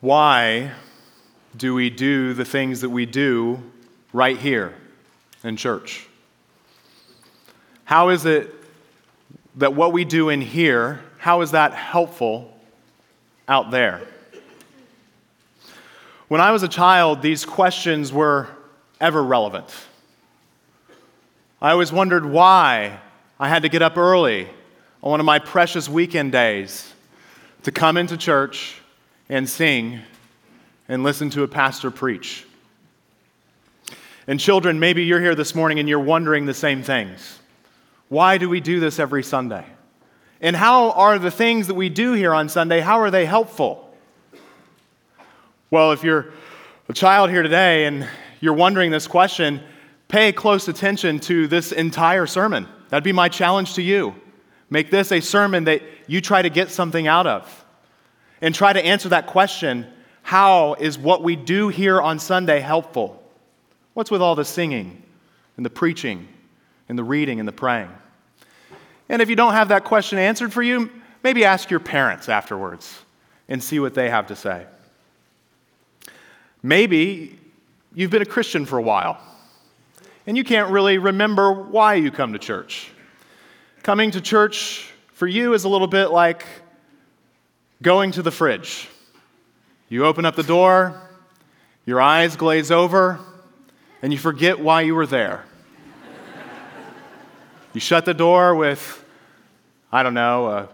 Why do we do the things that we do right here in church? How is it that what we do in here, how is that helpful out there? When I was a child, these questions were ever relevant. I always wondered why I had to get up early on one of my precious weekend days to come into church and sing and listen to a pastor preach. And children, maybe you're here this morning and you're wondering the same things. Why do we do this every Sunday? And how are the things that we do here on Sunday, how are they helpful? Well, if you're a child here today and you're wondering this question, pay close attention to this entire sermon. That'd be my challenge to you. Make this a sermon that you try to get something out of. And try to answer that question how is what we do here on Sunday helpful? What's with all the singing and the preaching and the reading and the praying? And if you don't have that question answered for you, maybe ask your parents afterwards and see what they have to say. Maybe you've been a Christian for a while and you can't really remember why you come to church. Coming to church for you is a little bit like going to the fridge. You open up the door, your eyes glaze over, and you forget why you were there. you shut the door with, I don't know,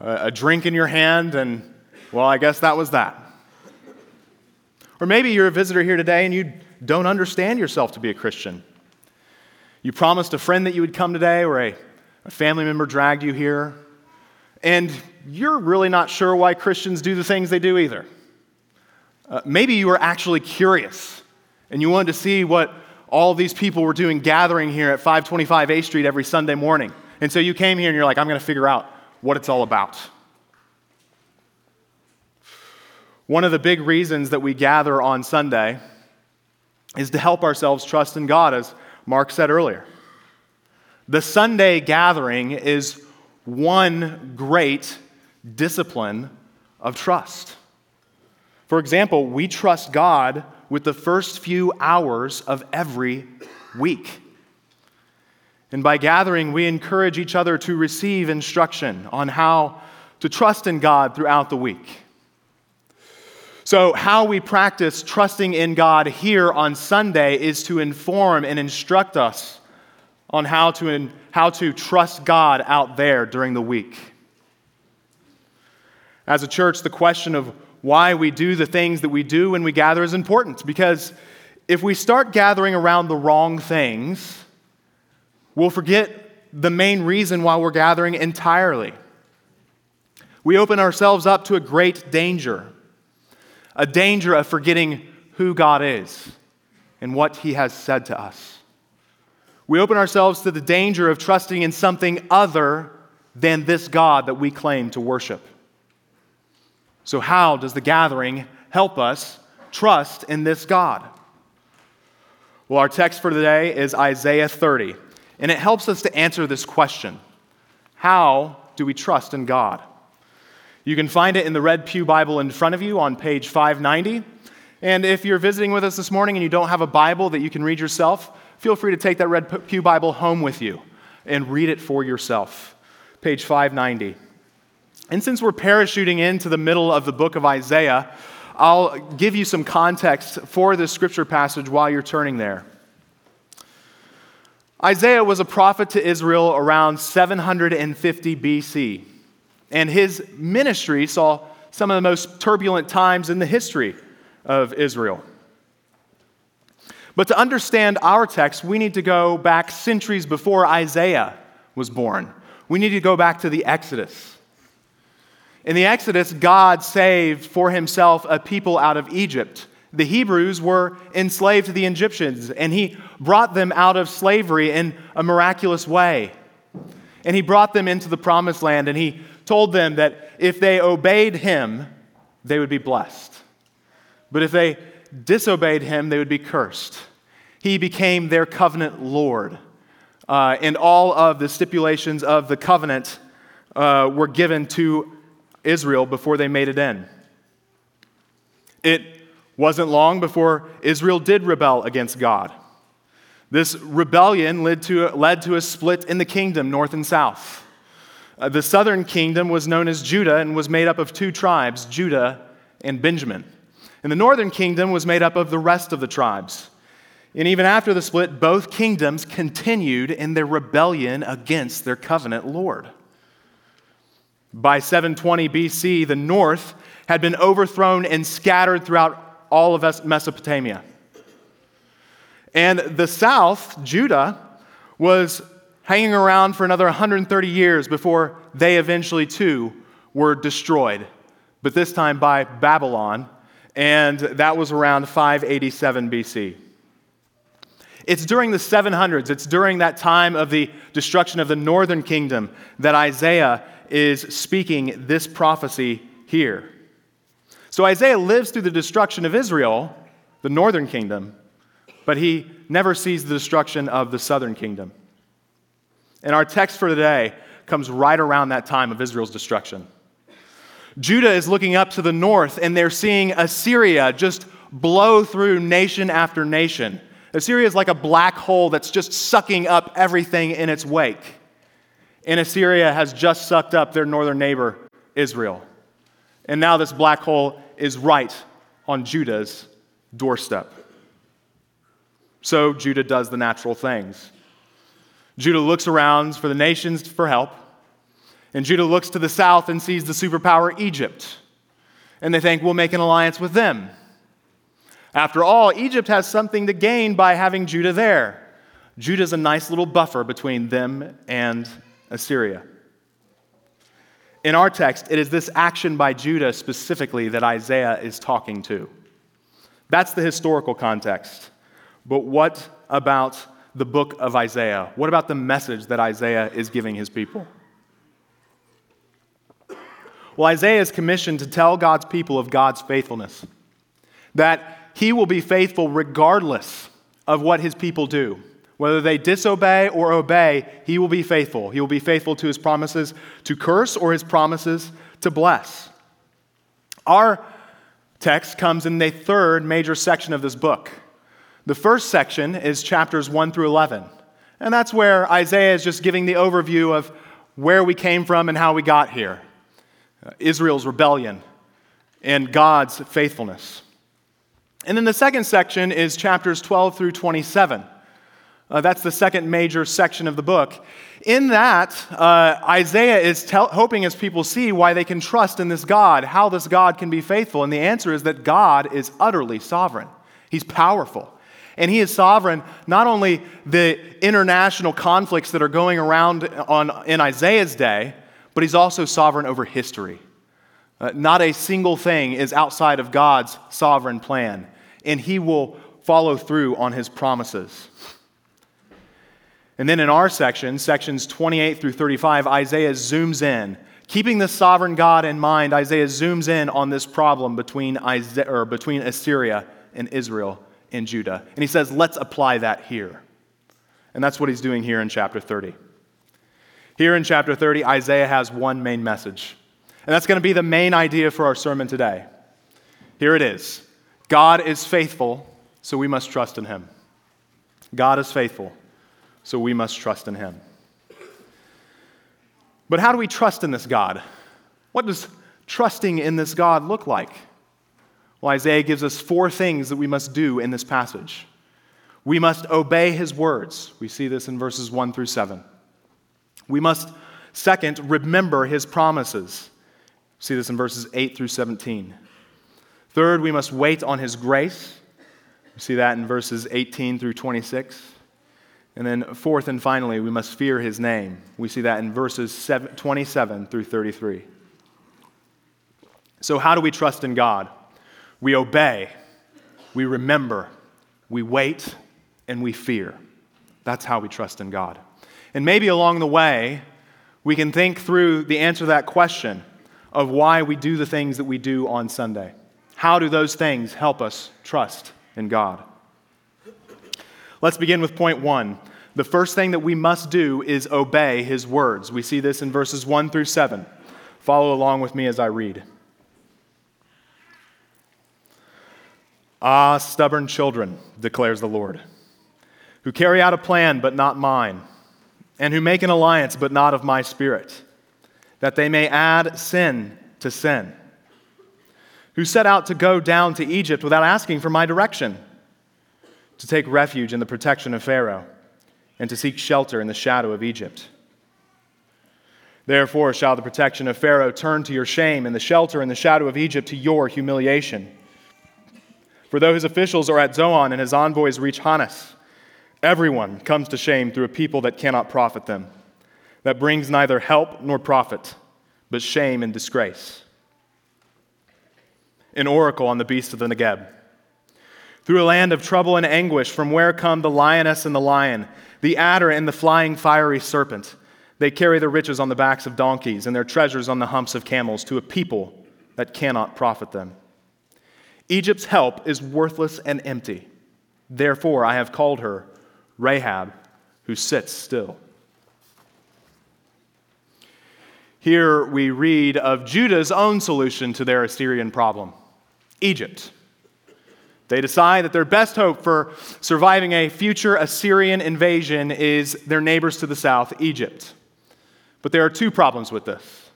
a, a, drink in your hand, and well, I guess that was that. Or maybe you're a visitor here today and you don't understand yourself to be a Christian. You promised a friend that you would come today, or a, a family member dragged you here, and you're really not sure why Christians do the things they do either. Uh, maybe you were actually curious and you wanted to see what all these people were doing gathering here at 525 A Street every Sunday morning. And so you came here and you're like, I'm going to figure out what it's all about. One of the big reasons that we gather on Sunday is to help ourselves trust in God, as Mark said earlier. The Sunday gathering is one great discipline of trust. For example, we trust God with the first few hours of every week. And by gathering, we encourage each other to receive instruction on how to trust in God throughout the week. So, how we practice trusting in God here on Sunday is to inform and instruct us on how to, how to trust God out there during the week. As a church, the question of why we do the things that we do when we gather is important because if we start gathering around the wrong things, we'll forget the main reason why we're gathering entirely. We open ourselves up to a great danger a danger of forgetting who God is and what He has said to us. We open ourselves to the danger of trusting in something other than this God that we claim to worship. So, how does the gathering help us trust in this God? Well, our text for today is Isaiah 30, and it helps us to answer this question How do we trust in God? You can find it in the Red Pew Bible in front of you on page 590. And if you're visiting with us this morning and you don't have a Bible that you can read yourself, feel free to take that Red Pew Bible home with you and read it for yourself. Page 590. And since we're parachuting into the middle of the book of Isaiah, I'll give you some context for this scripture passage while you're turning there. Isaiah was a prophet to Israel around 750 BC, and his ministry saw some of the most turbulent times in the history of Israel. But to understand our text, we need to go back centuries before Isaiah was born. We need to go back to the Exodus. In the Exodus, God saved for himself a people out of Egypt. The Hebrews were enslaved to the Egyptians, and he brought them out of slavery in a miraculous way. And he brought them into the promised land, and he told them that if they obeyed him, they would be blessed. But if they disobeyed him, they would be cursed. He became their covenant Lord. Uh, and all of the stipulations of the covenant uh, were given to Israel before they made it in. It wasn't long before Israel did rebel against God. This rebellion led to, led to a split in the kingdom, north and south. Uh, the southern kingdom was known as Judah and was made up of two tribes, Judah and Benjamin. And the northern kingdom was made up of the rest of the tribes. And even after the split, both kingdoms continued in their rebellion against their covenant Lord. By 720 BC, the north had been overthrown and scattered throughout all of Mesopotamia. And the south, Judah, was hanging around for another 130 years before they eventually, too, were destroyed, but this time by Babylon, and that was around 587 BC. It's during the 700s, it's during that time of the destruction of the northern kingdom that Isaiah is speaking this prophecy here. So Isaiah lives through the destruction of Israel, the northern kingdom, but he never sees the destruction of the southern kingdom. And our text for today comes right around that time of Israel's destruction. Judah is looking up to the north, and they're seeing Assyria just blow through nation after nation. Assyria is like a black hole that's just sucking up everything in its wake. And Assyria has just sucked up their northern neighbor, Israel. And now this black hole is right on Judah's doorstep. So Judah does the natural things. Judah looks around for the nations for help, and Judah looks to the south and sees the superpower Egypt. And they think, we'll make an alliance with them. After all, Egypt has something to gain by having Judah there. Judah's a nice little buffer between them and Assyria. In our text, it is this action by Judah specifically that Isaiah is talking to. That's the historical context. But what about the book of Isaiah? What about the message that Isaiah is giving his people? Well, Isaiah is commissioned to tell God's people of God's faithfulness, that he will be faithful regardless of what his people do. Whether they disobey or obey, he will be faithful. He will be faithful to his promises to curse or his promises to bless. Our text comes in the third major section of this book. The first section is chapters 1 through 11. And that's where Isaiah is just giving the overview of where we came from and how we got here Israel's rebellion and God's faithfulness. And then the second section is chapters 12 through 27. Uh, that's the second major section of the book. In that, uh, Isaiah is tell- hoping as people see why they can trust in this God, how this God can be faithful. And the answer is that God is utterly sovereign, He's powerful. And he is sovereign not only the international conflicts that are going around on, in Isaiah's day, but he's also sovereign over history. Uh, not a single thing is outside of God's sovereign plan and he will follow through on his promises. And then in our section, sections 28 through 35, Isaiah zooms in. Keeping the sovereign God in mind, Isaiah zooms in on this problem between, Isaiah, or between Assyria and Israel and Judah. And he says, let's apply that here. And that's what he's doing here in chapter 30. Here in chapter 30, Isaiah has one main message. And that's going to be the main idea for our sermon today. Here it is God is faithful, so we must trust in him. God is faithful, so we must trust in him. But how do we trust in this God? What does trusting in this God look like? Well, Isaiah gives us four things that we must do in this passage. We must obey his words. We see this in verses 1 through 7. We must, second, remember his promises. See this in verses 8 through 17. Third, we must wait on his grace. We see that in verses 18 through 26. And then, fourth and finally, we must fear his name. We see that in verses 27 through 33. So, how do we trust in God? We obey, we remember, we wait, and we fear. That's how we trust in God. And maybe along the way, we can think through the answer to that question of why we do the things that we do on Sunday. How do those things help us trust in God? Let's begin with point one. The first thing that we must do is obey his words. We see this in verses 1 through 7. Follow along with me as I read. Ah, stubborn children, declares the Lord, who carry out a plan, but not mine, and who make an alliance, but not of my spirit, that they may add sin to sin, who set out to go down to Egypt without asking for my direction, to take refuge in the protection of Pharaoh, and to seek shelter in the shadow of Egypt. Therefore, shall the protection of Pharaoh turn to your shame, and the shelter in the shadow of Egypt to your humiliation. For though his officials are at Zoan and his envoys reach Hanes, everyone comes to shame through a people that cannot profit them, that brings neither help nor profit, but shame and disgrace. An oracle on the beast of the Negeb. Through a land of trouble and anguish, from where come the lioness and the lion, the adder and the flying fiery serpent. They carry their riches on the backs of donkeys and their treasures on the humps of camels to a people that cannot profit them. Egypt's help is worthless and empty. Therefore, I have called her Rahab, who sits still. Here we read of Judah's own solution to their Assyrian problem Egypt. They decide that their best hope for surviving a future Assyrian invasion is their neighbors to the south, Egypt. But there are two problems with this.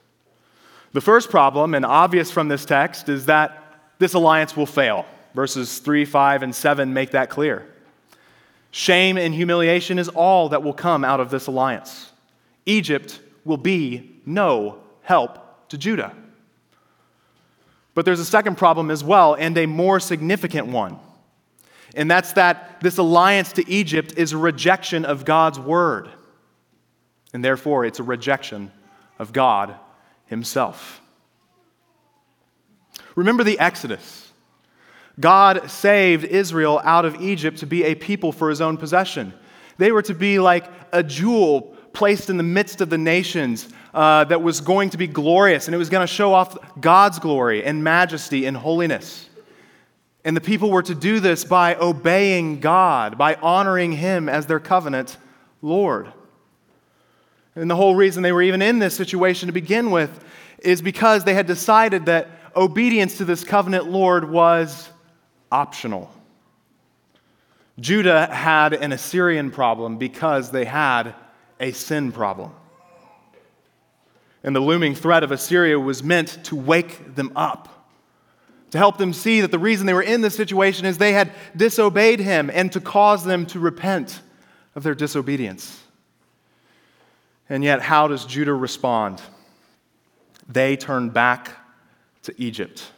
The first problem, and obvious from this text, is that this alliance will fail. Verses 3, 5, and 7 make that clear. Shame and humiliation is all that will come out of this alliance. Egypt will be no help to Judah. But there's a second problem as well, and a more significant one. And that's that this alliance to Egypt is a rejection of God's word. And therefore, it's a rejection of God Himself. Remember the Exodus. God saved Israel out of Egypt to be a people for his own possession. They were to be like a jewel placed in the midst of the nations uh, that was going to be glorious, and it was going to show off God's glory and majesty and holiness. And the people were to do this by obeying God, by honoring Him as their covenant Lord. And the whole reason they were even in this situation to begin with is because they had decided that obedience to this covenant Lord was optional. Judah had an Assyrian problem because they had a sin problem. And the looming threat of Assyria was meant to wake them up, to help them see that the reason they were in this situation is they had disobeyed him and to cause them to repent of their disobedience. And yet, how does Judah respond? They turn back to Egypt.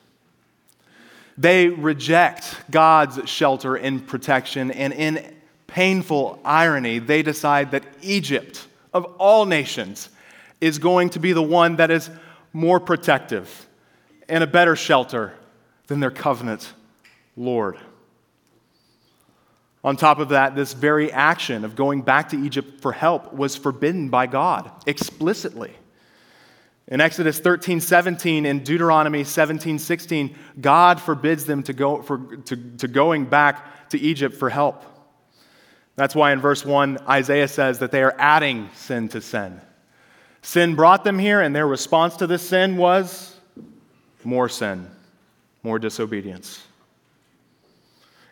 They reject God's shelter and protection, and in painful irony, they decide that Egypt, of all nations, is going to be the one that is more protective and a better shelter than their covenant Lord. On top of that, this very action of going back to Egypt for help was forbidden by God explicitly. In Exodus 13, 17, and Deuteronomy 17, 16, God forbids them to, go for, to, to going back to Egypt for help. That's why in verse 1, Isaiah says that they are adding sin to sin. Sin brought them here, and their response to this sin was more sin, more disobedience.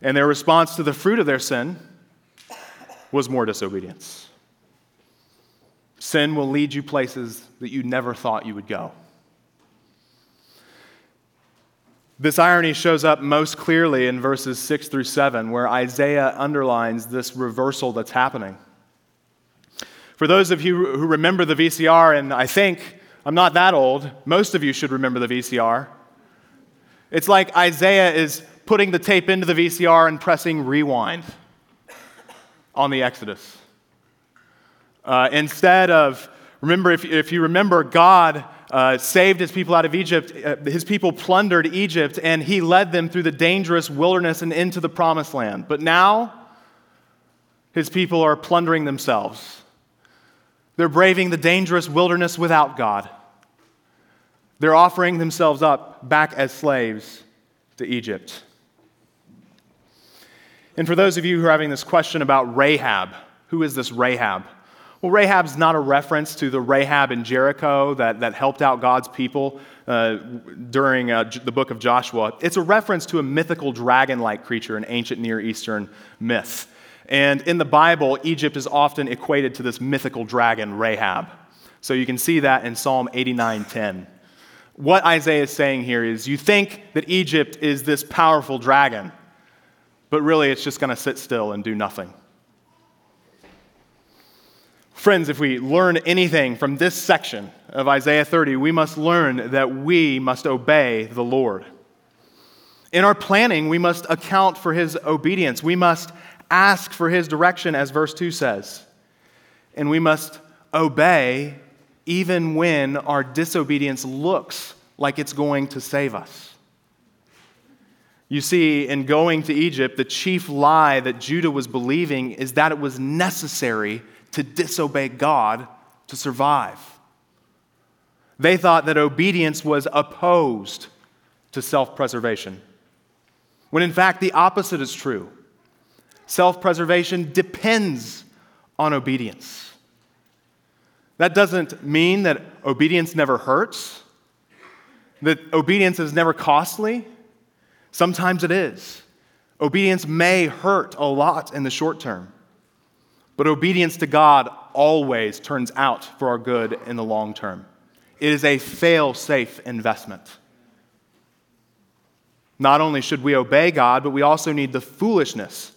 And their response to the fruit of their sin was more disobedience. Sin will lead you places that you never thought you would go. This irony shows up most clearly in verses 6 through 7, where Isaiah underlines this reversal that's happening. For those of you who remember the VCR, and I think I'm not that old, most of you should remember the VCR. It's like Isaiah is putting the tape into the VCR and pressing rewind on the Exodus. Uh, instead of, remember, if, if you remember, God uh, saved his people out of Egypt. Uh, his people plundered Egypt, and he led them through the dangerous wilderness and into the promised land. But now, his people are plundering themselves. They're braving the dangerous wilderness without God. They're offering themselves up back as slaves to Egypt. And for those of you who are having this question about Rahab, who is this Rahab? Well, Rahab's not a reference to the Rahab in Jericho that, that helped out God's people uh, during uh, the book of Joshua. It's a reference to a mythical dragon like creature in ancient Near Eastern myth. And in the Bible, Egypt is often equated to this mythical dragon, Rahab. So you can see that in Psalm 89:10. What Isaiah is saying here is you think that Egypt is this powerful dragon, but really it's just going to sit still and do nothing. Friends, if we learn anything from this section of Isaiah 30, we must learn that we must obey the Lord. In our planning, we must account for his obedience. We must ask for his direction, as verse 2 says. And we must obey even when our disobedience looks like it's going to save us. You see, in going to Egypt, the chief lie that Judah was believing is that it was necessary to disobey God to survive. They thought that obedience was opposed to self preservation, when in fact the opposite is true. Self preservation depends on obedience. That doesn't mean that obedience never hurts, that obedience is never costly. Sometimes it is. Obedience may hurt a lot in the short term, but obedience to God always turns out for our good in the long term. It is a fail safe investment. Not only should we obey God, but we also need the foolishness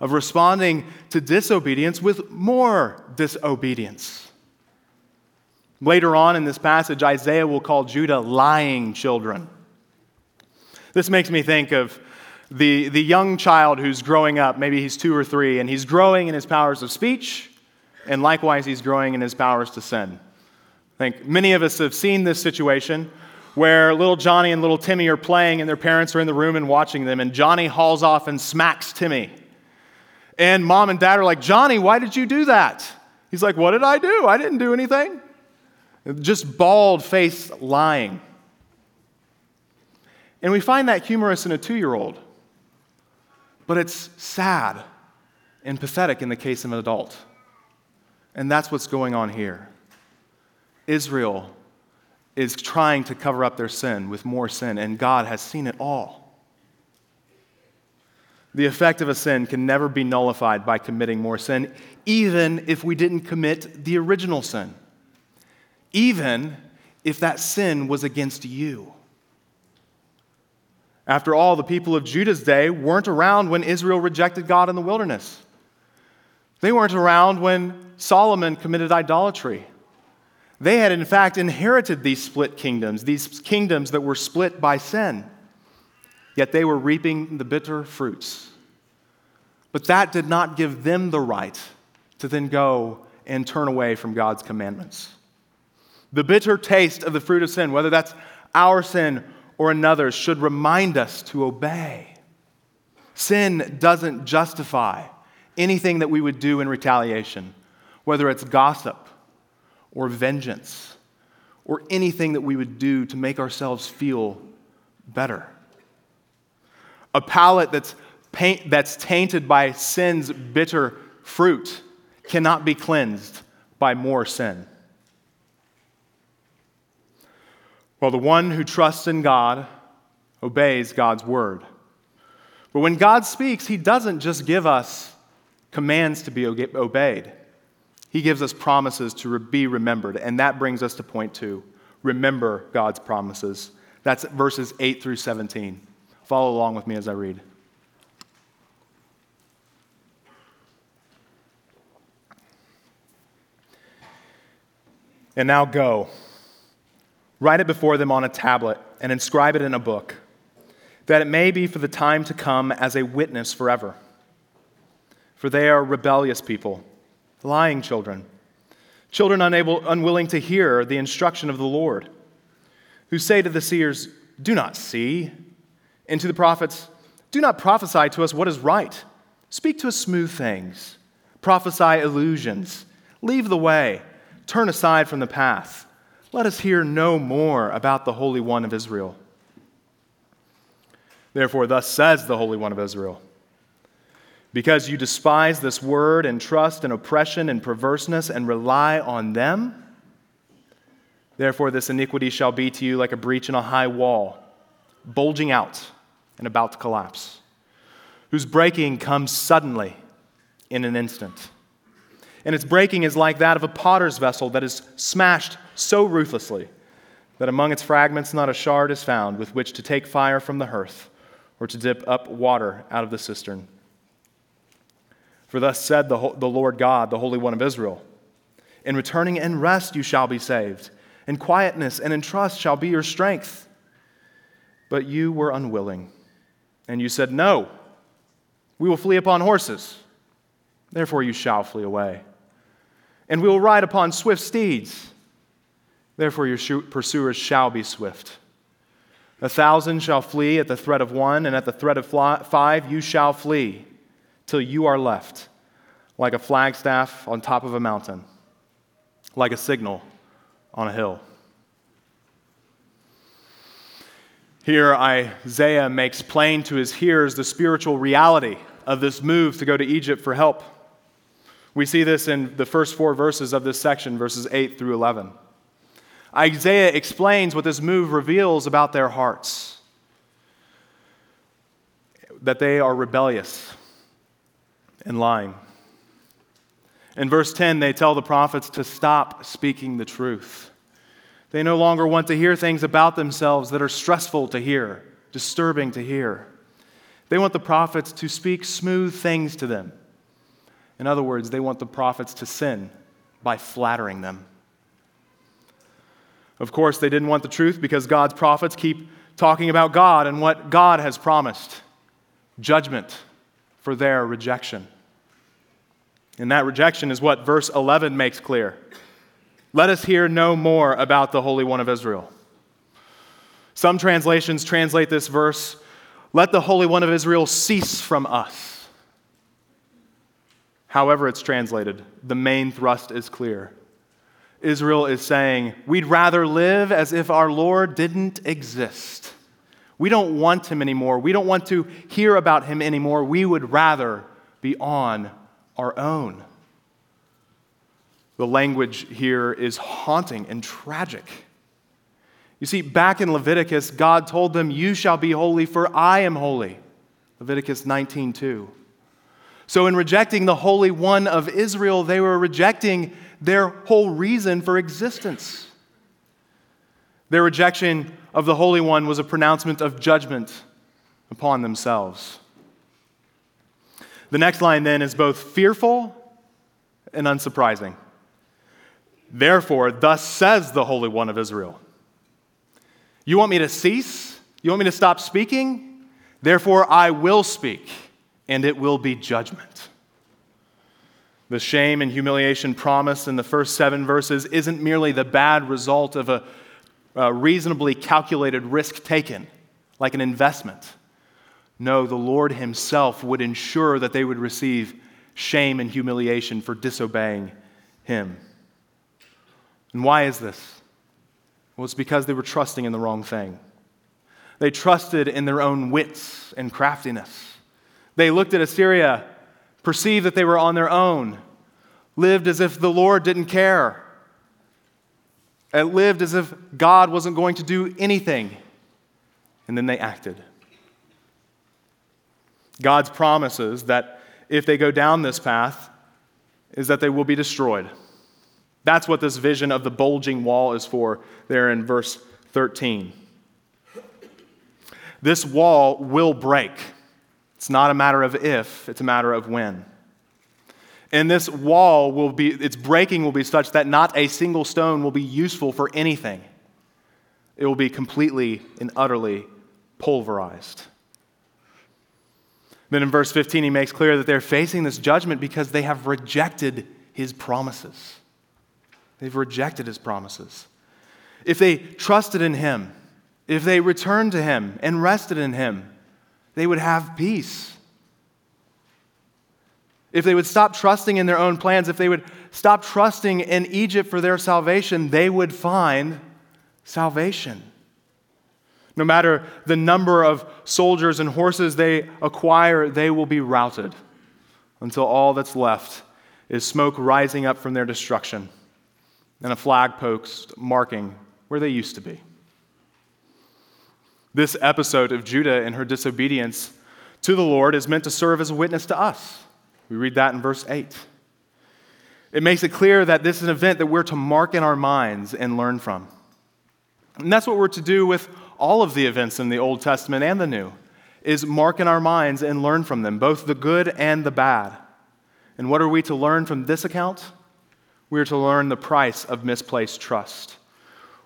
of responding to disobedience with more disobedience. Later on in this passage, Isaiah will call Judah lying children. This makes me think of the, the young child who's growing up, maybe he's two or three, and he's growing in his powers of speech, and likewise he's growing in his powers to sin. I think many of us have seen this situation where little Johnny and little Timmy are playing, and their parents are in the room and watching them, and Johnny hauls off and smacks Timmy. And mom and dad are like, Johnny, why did you do that? He's like, What did I do? I didn't do anything. Just bald face lying. And we find that humorous in a two year old, but it's sad and pathetic in the case of an adult. And that's what's going on here. Israel is trying to cover up their sin with more sin, and God has seen it all. The effect of a sin can never be nullified by committing more sin, even if we didn't commit the original sin even if that sin was against you. After all, the people of Judah's day weren't around when Israel rejected God in the wilderness. They weren't around when Solomon committed idolatry. They had, in fact, inherited these split kingdoms, these kingdoms that were split by sin. Yet they were reaping the bitter fruits. But that did not give them the right to then go and turn away from God's commandments. The bitter taste of the fruit of sin, whether that's our sin or another's, should remind us to obey. Sin doesn't justify anything that we would do in retaliation, whether it's gossip or vengeance or anything that we would do to make ourselves feel better. A palate that's, paint, that's tainted by sin's bitter fruit cannot be cleansed by more sin. Well, the one who trusts in God obeys God's word. But when God speaks, he doesn't just give us commands to be obeyed, he gives us promises to be remembered. And that brings us to point two remember God's promises. That's verses 8 through 17. Follow along with me as I read. And now go Write it before them on a tablet and inscribe it in a book, that it may be for the time to come as a witness forever. For they are rebellious people, lying children, children unable, unwilling to hear the instruction of the Lord, who say to the seers, Do not see, and to the prophets, Do not prophesy to us what is right. Speak to us smooth things, prophesy illusions, leave the way, turn aside from the path. Let us hear no more about the Holy One of Israel. Therefore, thus says the Holy One of Israel Because you despise this word and trust in oppression and perverseness and rely on them, therefore this iniquity shall be to you like a breach in a high wall, bulging out and about to collapse, whose breaking comes suddenly in an instant. And its breaking is like that of a potter's vessel that is smashed so ruthlessly that among its fragments not a shard is found with which to take fire from the hearth or to dip up water out of the cistern. For thus said the, the Lord God, the Holy One of Israel In returning and rest you shall be saved, in quietness and in trust shall be your strength. But you were unwilling, and you said, No, we will flee upon horses. Therefore you shall flee away. And we will ride upon swift steeds. Therefore your pursuers shall be swift. A thousand shall flee at the threat of one, and at the threat of five you shall flee till you are left like a flagstaff on top of a mountain, like a signal on a hill. Here, Isaiah makes plain to his hearers the spiritual reality of this move to go to Egypt for help. We see this in the first four verses of this section, verses 8 through 11. Isaiah explains what this move reveals about their hearts that they are rebellious, and lying. In verse 10, they tell the prophets to stop speaking the truth. They no longer want to hear things about themselves that are stressful to hear, disturbing to hear. They want the prophets to speak smooth things to them. In other words, they want the prophets to sin by flattering them. Of course, they didn't want the truth because God's prophets keep talking about God and what God has promised judgment for their rejection. And that rejection is what verse 11 makes clear. Let us hear no more about the Holy One of Israel. Some translations translate this verse, let the Holy One of Israel cease from us. However, it's translated, the main thrust is clear. Israel is saying, We'd rather live as if our Lord didn't exist. We don't want him anymore. We don't want to hear about him anymore. We would rather be on our own. The language here is haunting and tragic. You see, back in Leviticus, God told them, You shall be holy, for I am holy. Leviticus 19 2. So, in rejecting the Holy One of Israel, they were rejecting their whole reason for existence. Their rejection of the Holy One was a pronouncement of judgment upon themselves. The next line then is both fearful and unsurprising. Therefore, thus says the Holy One of Israel You want me to cease? You want me to stop speaking? Therefore, I will speak, and it will be judgment. The shame and humiliation promised in the first seven verses isn't merely the bad result of a uh, reasonably calculated risk taken, like an investment. No, the Lord Himself would ensure that they would receive shame and humiliation for disobeying Him. And why is this? Well, it's because they were trusting in the wrong thing. They trusted in their own wits and craftiness. They looked at Assyria, perceived that they were on their own, lived as if the Lord didn't care, and lived as if God wasn't going to do anything. And then they acted. God's promises that if they go down this path is that they will be destroyed. That's what this vision of the bulging wall is for, there in verse 13. This wall will break. It's not a matter of if, it's a matter of when. And this wall will be, its breaking will be such that not a single stone will be useful for anything. It will be completely and utterly pulverized. Then in verse 15, he makes clear that they're facing this judgment because they have rejected his promises. They've rejected his promises. If they trusted in him, if they returned to him and rested in him, they would have peace if they would stop trusting in their own plans, if they would stop trusting in Egypt for their salvation, they would find salvation. No matter the number of soldiers and horses they acquire, they will be routed. until all that's left is smoke rising up from their destruction and a flag post marking where they used to be. This episode of Judah and her disobedience to the Lord is meant to serve as a witness to us. We read that in verse 8. It makes it clear that this is an event that we're to mark in our minds and learn from. And that's what we're to do with all of the events in the Old Testament and the New is mark in our minds and learn from them, both the good and the bad. And what are we to learn from this account? We are to learn the price of misplaced trust.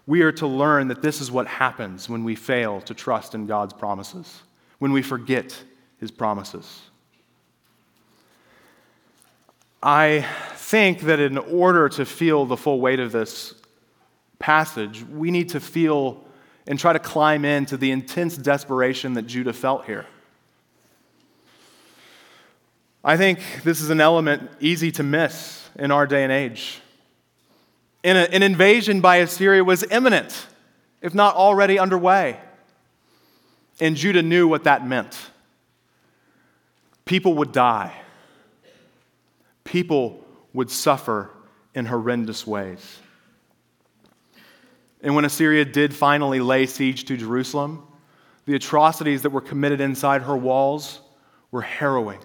We are to learn that this is what happens when we fail to trust in God's promises, when we forget his promises. I think that in order to feel the full weight of this passage, we need to feel and try to climb into the intense desperation that Judah felt here. I think this is an element easy to miss in our day and age. A, an invasion by Assyria was imminent, if not already underway. And Judah knew what that meant. People would die, people would suffer in horrendous ways. And when Assyria did finally lay siege to Jerusalem, the atrocities that were committed inside her walls were harrowing.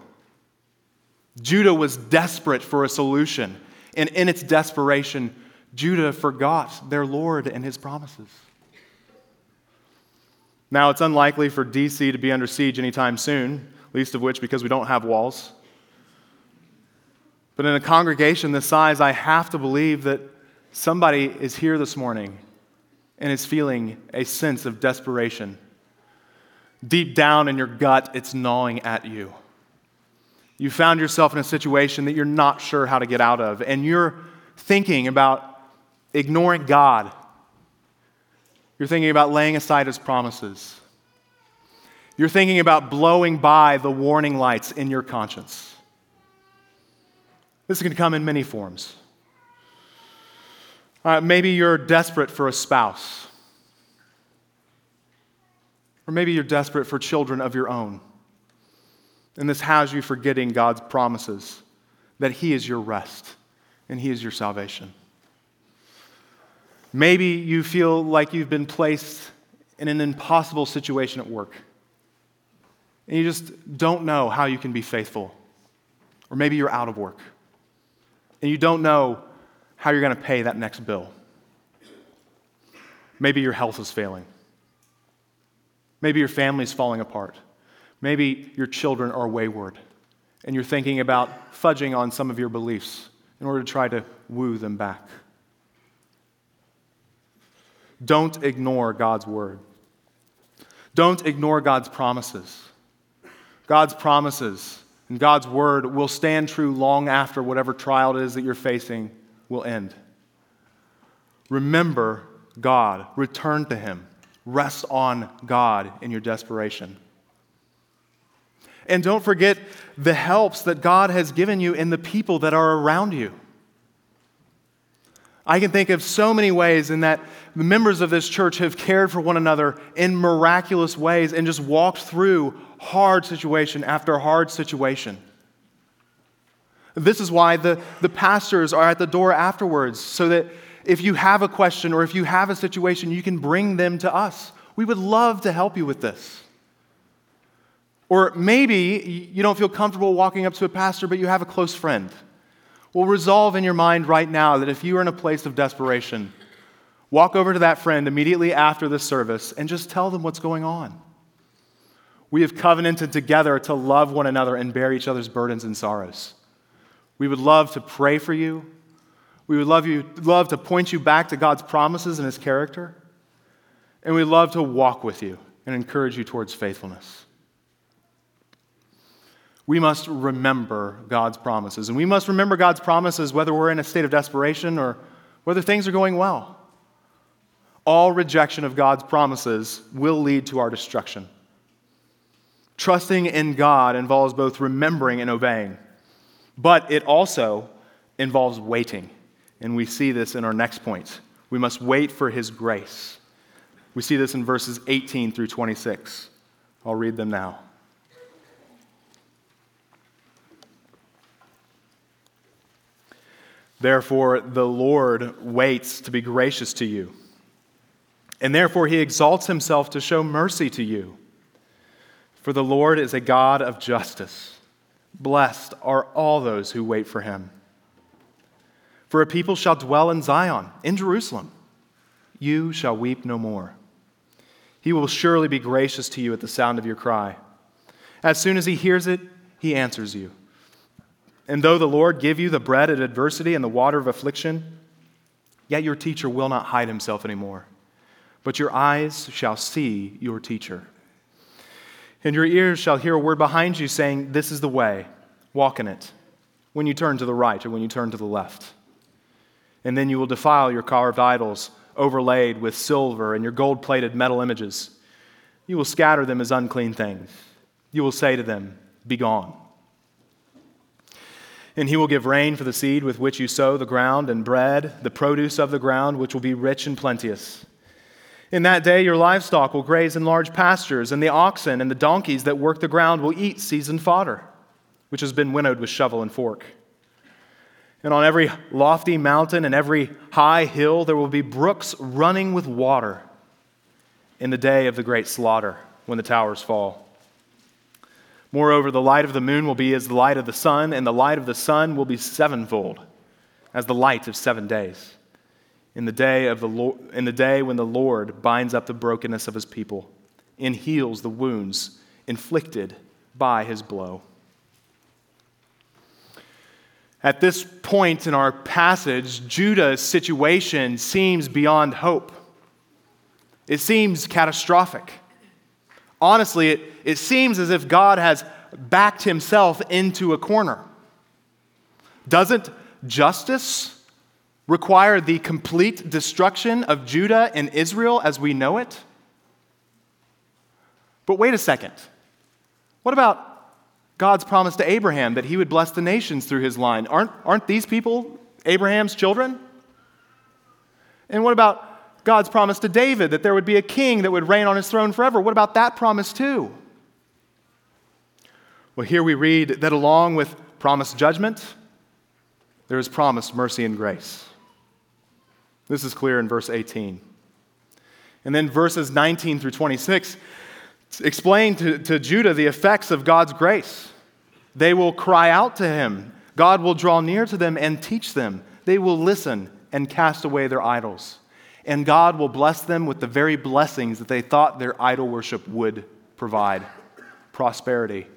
Judah was desperate for a solution, and in its desperation, Judah forgot their Lord and his promises. Now, it's unlikely for DC to be under siege anytime soon, least of which because we don't have walls. But in a congregation this size, I have to believe that somebody is here this morning and is feeling a sense of desperation. Deep down in your gut, it's gnawing at you. You found yourself in a situation that you're not sure how to get out of, and you're thinking about ignoring God. You're thinking about laying aside His promises. You're thinking about blowing by the warning lights in your conscience. This can come in many forms. Uh, maybe you're desperate for a spouse. Or maybe you're desperate for children of your own. And this has you forgetting God's promises that He is your rest and He is your salvation. Maybe you feel like you've been placed in an impossible situation at work. And you just don't know how you can be faithful. Or maybe you're out of work. And you don't know how you're going to pay that next bill. Maybe your health is failing. Maybe your family's falling apart. Maybe your children are wayward and you're thinking about fudging on some of your beliefs in order to try to woo them back. Don't ignore God's word. Don't ignore God's promises. God's promises and God's word will stand true long after whatever trial it is that you're facing will end. Remember God, return to Him, rest on God in your desperation. And don't forget the helps that God has given you in the people that are around you. I can think of so many ways in that the members of this church have cared for one another in miraculous ways and just walked through hard situation after hard situation. This is why the, the pastors are at the door afterwards, so that if you have a question or if you have a situation, you can bring them to us. We would love to help you with this. Or maybe you don't feel comfortable walking up to a pastor, but you have a close friend. Well, resolve in your mind right now that if you are in a place of desperation, walk over to that friend immediately after the service and just tell them what's going on. We have covenanted together to love one another and bear each other's burdens and sorrows. We would love to pray for you. We would love, you, love to point you back to God's promises and His character. And we'd love to walk with you and encourage you towards faithfulness. We must remember God's promises. And we must remember God's promises whether we're in a state of desperation or whether things are going well. All rejection of God's promises will lead to our destruction. Trusting in God involves both remembering and obeying. But it also involves waiting. And we see this in our next point. We must wait for his grace. We see this in verses 18 through 26. I'll read them now. Therefore, the Lord waits to be gracious to you. And therefore, he exalts himself to show mercy to you. For the Lord is a God of justice. Blessed are all those who wait for him. For a people shall dwell in Zion, in Jerusalem. You shall weep no more. He will surely be gracious to you at the sound of your cry. As soon as he hears it, he answers you. And though the Lord give you the bread of adversity and the water of affliction, yet your teacher will not hide himself anymore, but your eyes shall see your teacher. And your ears shall hear a word behind you saying, This is the way, walk in it, when you turn to the right or when you turn to the left. And then you will defile your carved idols, overlaid with silver, and your gold plated metal images. You will scatter them as unclean things. You will say to them, Begone. And he will give rain for the seed with which you sow the ground, and bread, the produce of the ground, which will be rich and plenteous. In that day, your livestock will graze in large pastures, and the oxen and the donkeys that work the ground will eat seasoned fodder, which has been winnowed with shovel and fork. And on every lofty mountain and every high hill, there will be brooks running with water in the day of the great slaughter when the towers fall. Moreover, the light of the moon will be as the light of the sun, and the light of the sun will be sevenfold, as the light of seven days in the day, of the Lord, in the day when the Lord binds up the brokenness of his people and heals the wounds inflicted by his blow. At this point in our passage, Judah's situation seems beyond hope. It seems catastrophic. Honestly, it, it seems as if God has backed himself into a corner. Doesn't justice require the complete destruction of Judah and Israel as we know it? But wait a second. What about God's promise to Abraham that he would bless the nations through his line? Aren't, aren't these people Abraham's children? And what about God's promise to David that there would be a king that would reign on his throne forever? What about that promise too? Well, here we read that along with promised judgment, there is promised mercy and grace. This is clear in verse 18. And then verses 19 through 26 explain to, to Judah the effects of God's grace. They will cry out to him, God will draw near to them and teach them. They will listen and cast away their idols. And God will bless them with the very blessings that they thought their idol worship would provide prosperity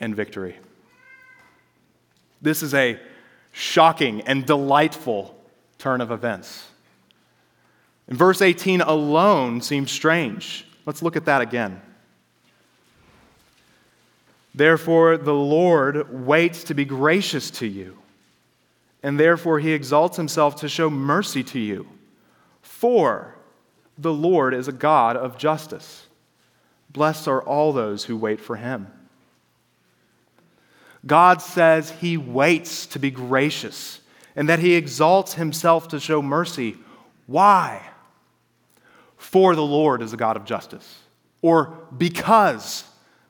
and victory. This is a shocking and delightful turn of events. And verse 18 alone seems strange. Let's look at that again. Therefore, the Lord waits to be gracious to you, and therefore he exalts himself to show mercy to you. For the Lord is a God of justice. Blessed are all those who wait for him. God says he waits to be gracious and that he exalts himself to show mercy. Why? For the Lord is a God of justice, or because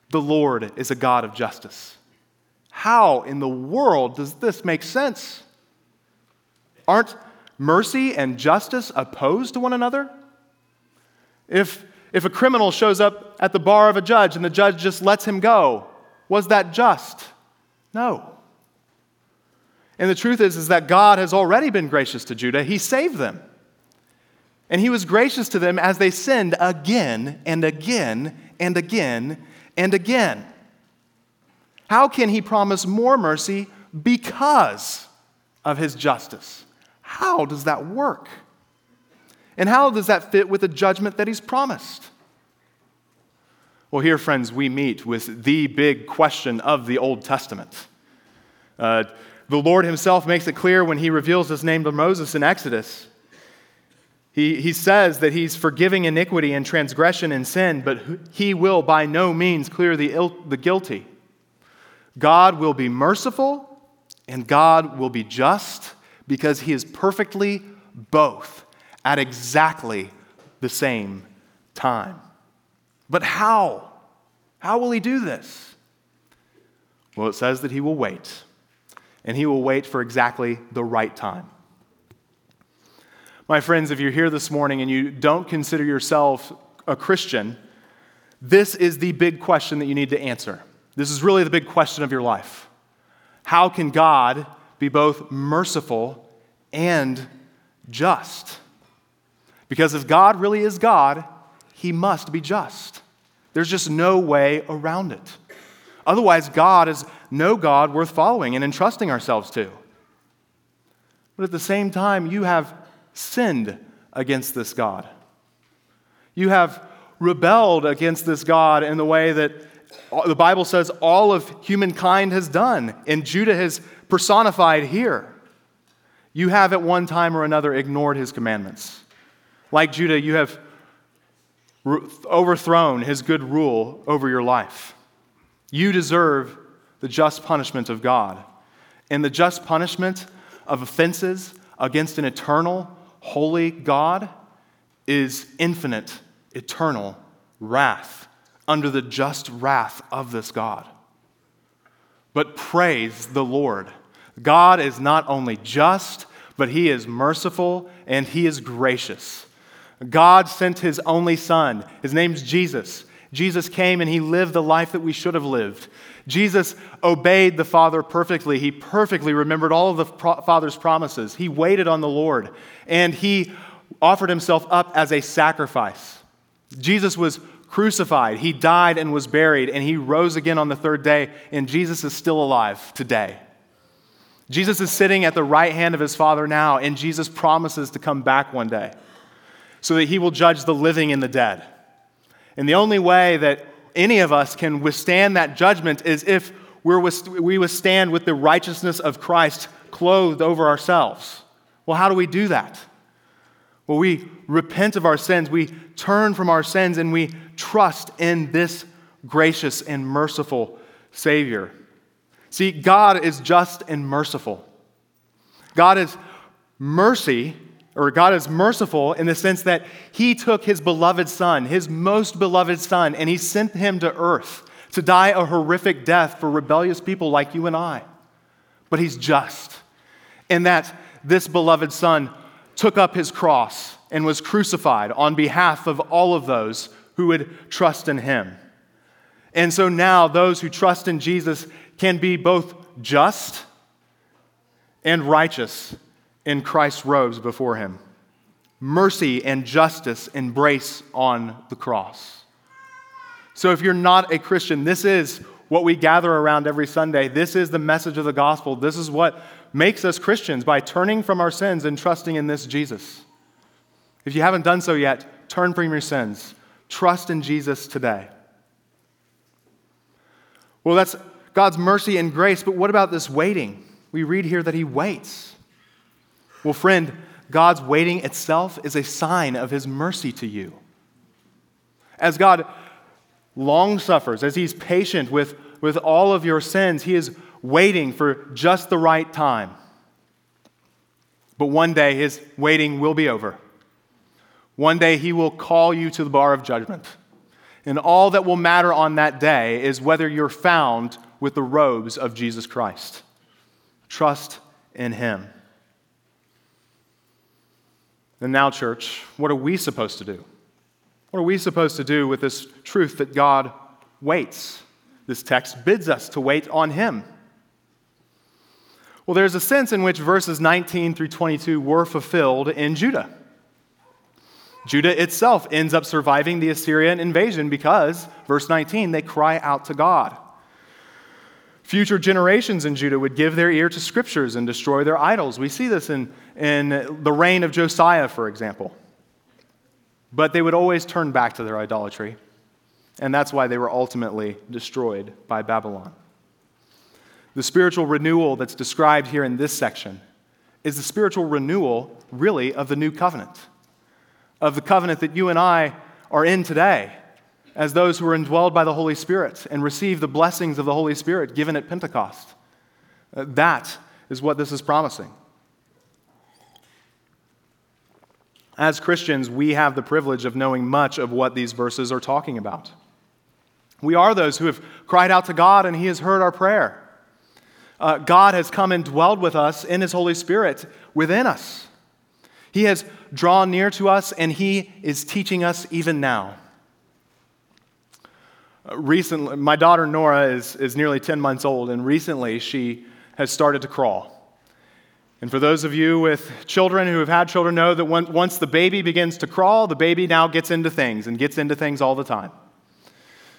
the Lord is a God of justice. How in the world does this make sense? Aren't mercy and justice opposed to one another? If, if a criminal shows up at the bar of a judge and the judge just lets him go, was that just? No. And the truth is, is that God has already been gracious to Judah. He saved them. And he was gracious to them as they sinned again and again and again and again. How can he promise more mercy because of his justice? How does that work? And how does that fit with the judgment that he's promised? Well, here, friends, we meet with the big question of the Old Testament. Uh, the Lord himself makes it clear when he reveals his name to Moses in Exodus. He, he says that he's forgiving iniquity and transgression and sin, but he will by no means clear the, the guilty. God will be merciful and God will be just because he is perfectly both at exactly the same time. But how? How will he do this? Well, it says that he will wait. and he will wait for exactly the right time. My friends, if you're here this morning and you don't consider yourself a Christian, this is the big question that you need to answer. This is really the big question of your life. How can God be both merciful and just? Because if God really is God, he must be just. There's just no way around it. Otherwise, God is no God worth following and entrusting ourselves to. But at the same time, you have sinned against this God. You have rebelled against this God in the way that the Bible says all of humankind has done, and Judah has personified here. You have at one time or another ignored his commandments. Like Judah, you have overthrown his good rule over your life. You deserve the just punishment of God. And the just punishment of offenses against an eternal, holy God is infinite, eternal wrath under the just wrath of this God. But praise the Lord. God is not only just, but he is merciful and he is gracious. God sent his only son. His name's Jesus. Jesus came and he lived the life that we should have lived. Jesus obeyed the Father perfectly. He perfectly remembered all of the Father's promises. He waited on the Lord and he offered himself up as a sacrifice. Jesus was crucified, he died and was buried, and he rose again on the third day, and Jesus is still alive today. Jesus is sitting at the right hand of his Father now, and Jesus promises to come back one day so that he will judge the living and the dead. And the only way that any of us can withstand that judgment is if we're, we withstand with the righteousness of Christ clothed over ourselves. Well, how do we do that? Well, we repent of our sins, we turn from our sins, and we trust in this gracious and merciful Savior. See, God is just and merciful. God is mercy or God is merciful in the sense that he took his beloved son, his most beloved son, and he sent him to earth to die a horrific death for rebellious people like you and I. But he's just in that this beloved son took up his cross and was crucified on behalf of all of those who would trust in him. And so now those who trust in Jesus can be both just and righteous in Christ's robes before him. Mercy and justice embrace on the cross. So, if you're not a Christian, this is what we gather around every Sunday. This is the message of the gospel. This is what makes us Christians by turning from our sins and trusting in this Jesus. If you haven't done so yet, turn from your sins. Trust in Jesus today. Well, that's God's mercy and grace, but what about this waiting? We read here that He waits. Well, friend, God's waiting itself is a sign of his mercy to you. As God long suffers, as he's patient with, with all of your sins, he is waiting for just the right time. But one day his waiting will be over. One day he will call you to the bar of judgment. And all that will matter on that day is whether you're found with the robes of Jesus Christ. Trust in him. And now, church, what are we supposed to do? What are we supposed to do with this truth that God waits? This text bids us to wait on Him. Well, there's a sense in which verses 19 through 22 were fulfilled in Judah. Judah itself ends up surviving the Assyrian invasion because, verse 19, they cry out to God. Future generations in Judah would give their ear to scriptures and destroy their idols. We see this in, in the reign of Josiah, for example. But they would always turn back to their idolatry, and that's why they were ultimately destroyed by Babylon. The spiritual renewal that's described here in this section is the spiritual renewal, really, of the new covenant, of the covenant that you and I are in today as those who are indwelled by the Holy Spirit and receive the blessings of the Holy Spirit given at Pentecost. Uh, that is what this is promising. As Christians, we have the privilege of knowing much of what these verses are talking about. We are those who have cried out to God and He has heard our prayer. uh, God has come and dwelled with us in His Holy Spirit within us. He has drawn near to us, and He is teaching us even now. Recently, my daughter Nora is, is nearly 10 months old, and recently she has started to crawl. And for those of you with children who have had children, know that once the baby begins to crawl, the baby now gets into things and gets into things all the time.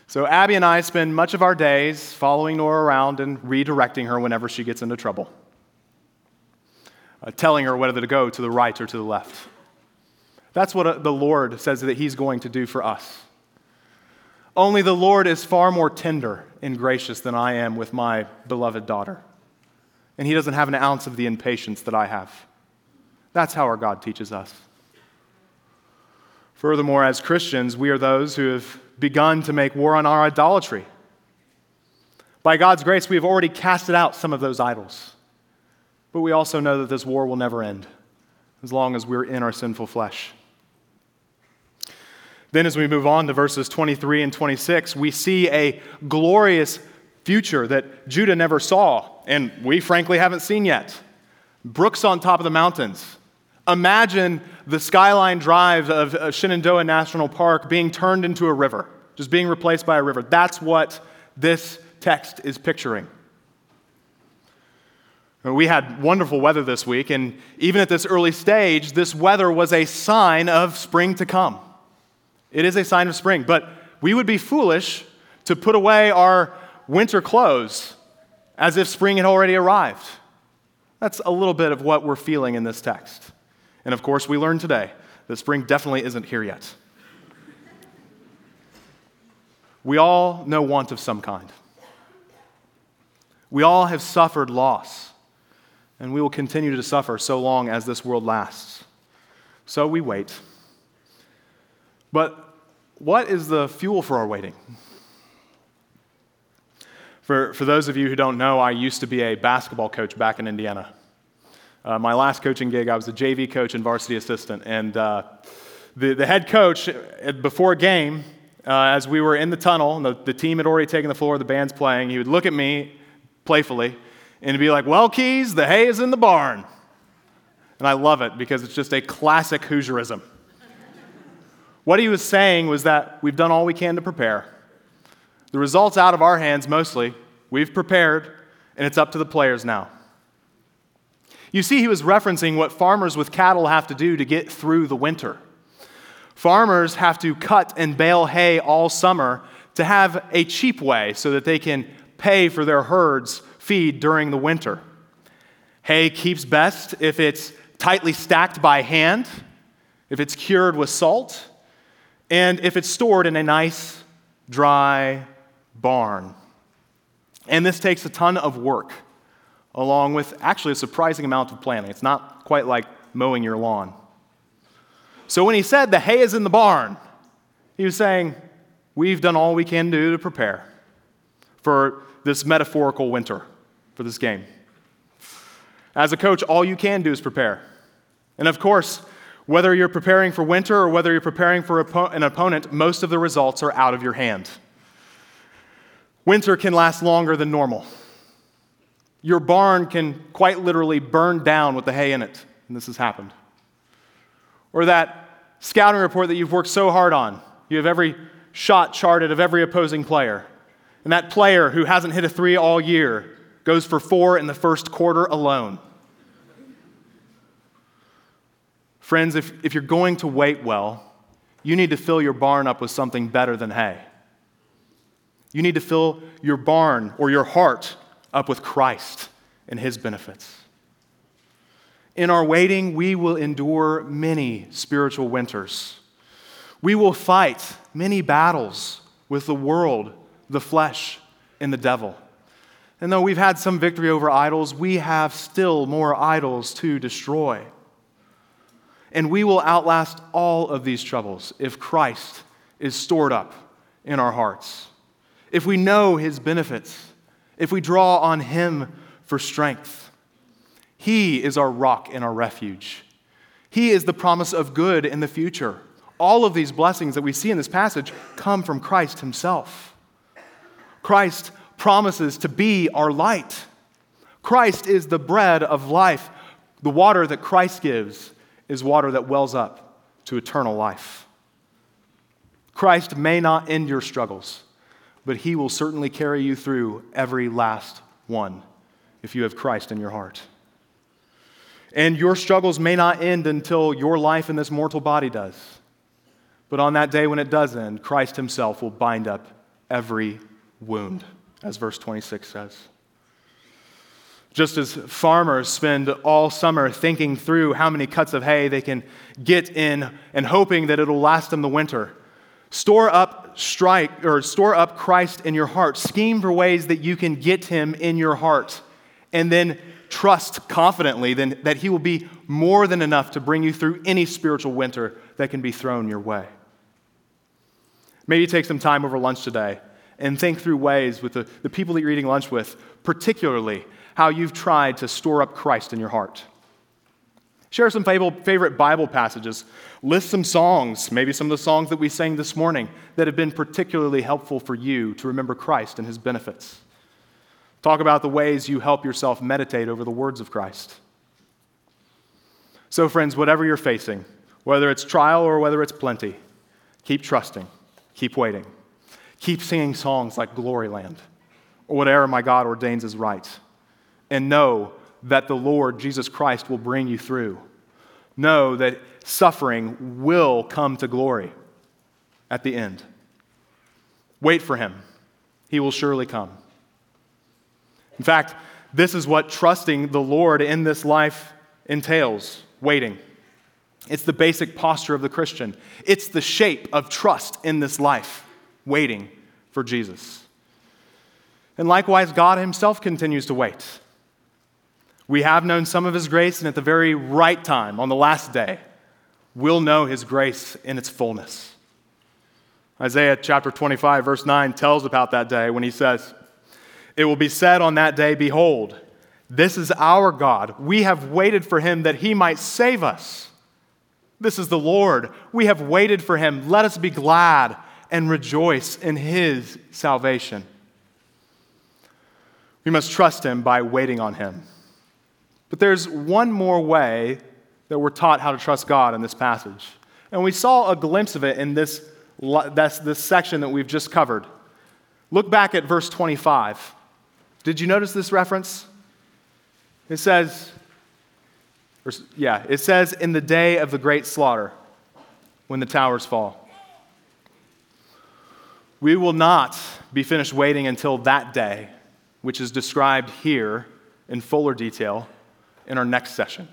So, Abby and I spend much of our days following Nora around and redirecting her whenever she gets into trouble, uh, telling her whether to go to the right or to the left. That's what uh, the Lord says that He's going to do for us. Only the Lord is far more tender and gracious than I am with my beloved daughter. And He doesn't have an ounce of the impatience that I have. That's how our God teaches us. Furthermore, as Christians, we are those who have begun to make war on our idolatry. By God's grace, we have already casted out some of those idols. But we also know that this war will never end as long as we're in our sinful flesh. Then, as we move on to verses 23 and 26, we see a glorious future that Judah never saw, and we frankly haven't seen yet. Brooks on top of the mountains, Imagine the skyline drive of uh, Shenandoah National Park being turned into a river, just being replaced by a river. That's what this text is picturing. We had wonderful weather this week, and even at this early stage, this weather was a sign of spring to come. It is a sign of spring, but we would be foolish to put away our winter clothes as if spring had already arrived. That's a little bit of what we're feeling in this text. And of course, we learned today that spring definitely isn't here yet. We all know want of some kind. We all have suffered loss, and we will continue to suffer so long as this world lasts. So we wait. But what is the fuel for our waiting? For, for those of you who don't know, I used to be a basketball coach back in Indiana. Uh, my last coaching gig, I was a JV coach and varsity assistant. And uh, the, the head coach, uh, before a game, uh, as we were in the tunnel, and the, the team had already taken the floor, the band's playing, he would look at me playfully and be like, Well, Keys, the hay is in the barn. And I love it because it's just a classic Hoosierism. What he was saying was that we've done all we can to prepare. The result's out of our hands mostly. We've prepared, and it's up to the players now. You see, he was referencing what farmers with cattle have to do to get through the winter. Farmers have to cut and bale hay all summer to have a cheap way so that they can pay for their herds' feed during the winter. Hay keeps best if it's tightly stacked by hand, if it's cured with salt, and if it's stored in a nice, dry barn. And this takes a ton of work along with actually a surprising amount of planning. It's not quite like mowing your lawn. So when he said the hay is in the barn, he was saying, We've done all we can do to prepare for this metaphorical winter, for this game. As a coach, all you can do is prepare. And of course, whether you're preparing for winter or whether you're preparing for an opponent, most of the results are out of your hand. Winter can last longer than normal. Your barn can quite literally burn down with the hay in it, and this has happened. Or that scouting report that you've worked so hard on. You have every shot charted of every opposing player. And that player who hasn't hit a three all year goes for four in the first quarter alone. Friends, if, if you're going to wait well, you need to fill your barn up with something better than hay. You need to fill your barn or your heart up with Christ and his benefits. In our waiting, we will endure many spiritual winters. We will fight many battles with the world, the flesh, and the devil. And though we've had some victory over idols, we have still more idols to destroy. And we will outlast all of these troubles if Christ is stored up in our hearts, if we know his benefits if we draw on Him for strength. He is our rock and our refuge. He is the promise of good in the future. All of these blessings that we see in this passage come from Christ Himself. Christ promises to be our light. Christ is the bread of life. The water that Christ gives is water that wells up to eternal life. Christ may not end your struggles, but he will certainly carry you through every last one if you have Christ in your heart. And your struggles may not end until your life in this mortal body does. But on that day when it does end, Christ himself will bind up every wound, as verse 26 says. Just as farmers spend all summer thinking through how many cuts of hay they can get in and hoping that it'll last them the winter, store up strike or store up Christ in your heart. Scheme for ways that you can get him in your heart and then trust confidently then that he will be more than enough to bring you through any spiritual winter that can be thrown your way. Maybe take some time over lunch today and think through ways with the, the people that you're eating lunch with, particularly how you've tried to store up Christ in your heart. Share some favorite Bible passages. List some songs, maybe some of the songs that we sang this morning, that have been particularly helpful for you to remember Christ and his benefits. Talk about the ways you help yourself meditate over the words of Christ. So, friends, whatever you're facing, whether it's trial or whether it's plenty, keep trusting, keep waiting, keep singing songs like Glory Land or whatever my God ordains is right and know that the Lord Jesus Christ will bring you through. Know that suffering will come to glory at the end. Wait for him, he will surely come. In fact, this is what trusting the Lord in this life entails waiting. It's the basic posture of the Christian, it's the shape of trust in this life, waiting for Jesus. And likewise, God Himself continues to wait. We have known some of his grace, and at the very right time, on the last day, we'll know his grace in its fullness. Isaiah chapter 25, verse 9 tells about that day when he says, It will be said on that day, Behold, this is our God. We have waited for him that he might save us. This is the Lord. We have waited for him. Let us be glad and rejoice in his salvation. We must trust him by waiting on him. But there's one more way that we're taught how to trust God in this passage. And we saw a glimpse of it in this, that's this section that we've just covered. Look back at verse 25. Did you notice this reference? It says, or, yeah, it says, in the day of the great slaughter, when the towers fall. We will not be finished waiting until that day, which is described here in fuller detail in our next session.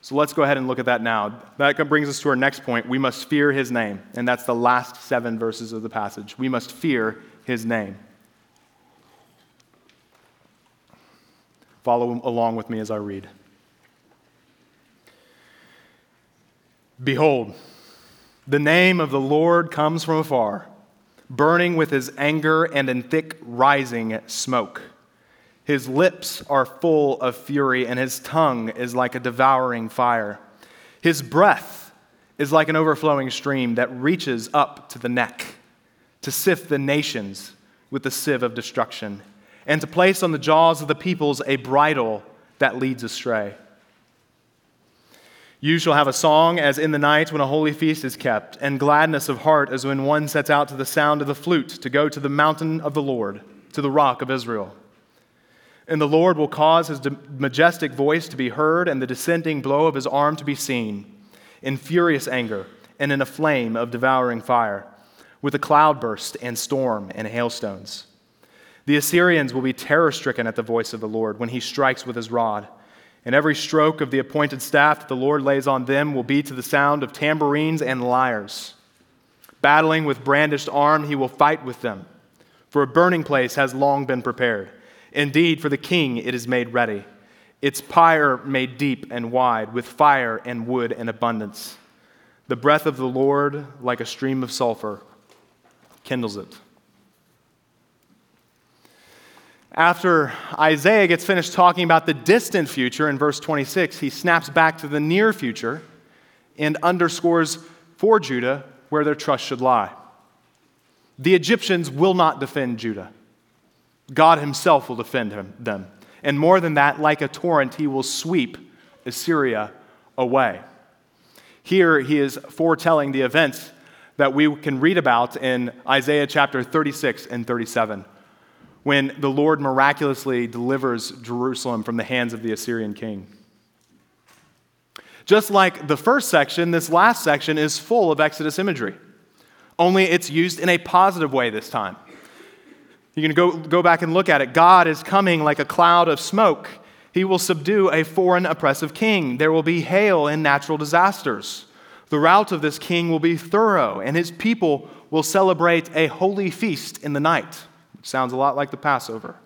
So let's go ahead and look at that now. That brings us to our next point. We must fear his name. And that's the last seven verses of the passage. We must fear his name. Follow along with me as I read. Behold, the name of the Lord comes from afar, burning with his anger and in thick rising smoke. His lips are full of fury, and his tongue is like a devouring fire. His breath is like an overflowing stream that reaches up to the neck to sift the nations with the sieve of destruction, and to place on the jaws of the peoples a bridle that leads astray. You shall have a song as in the night when a holy feast is kept, and gladness of heart as when one sets out to the sound of the flute to go to the mountain of the Lord, to the rock of Israel. And the Lord will cause his majestic voice to be heard and the descending blow of his arm to be seen, in furious anger and in a flame of devouring fire, with a cloudburst and storm and hailstones. The Assyrians will be terror stricken at the voice of the Lord when he strikes with his rod. And every stroke of the appointed staff that the Lord lays on them will be to the sound of tambourines and lyres. Battling with brandished arm, he will fight with them, for a burning place has long been prepared Indeed, for the king it is made ready, its pyre made deep and wide, with fire and wood in abundance. The breath of the Lord, like a stream of sulfur, kindles it. After Isaiah gets finished talking about the distant future in verse 26, he snaps back to the near future and underscores for Judah where their trust should lie. The Egyptians will not defend Judah. God Himself will defend him, them. And more than that, like a torrent, he will sweep Assyria away. Here, he is foretelling the events that we can read about in Isaiah chapter 36 and 37, when the Lord miraculously delivers Jerusalem from the hands of the Assyrian king. Just like the first section, this last section is full of Exodus imagery, only it's used in a positive way this time. You can go, go back and look at it. God is coming like a cloud of smoke. He will subdue a foreign oppressive king. There will be hail and natural disasters. The rout of this king will be thorough, and his people will celebrate a holy feast in the night. Which sounds a lot like the Passover.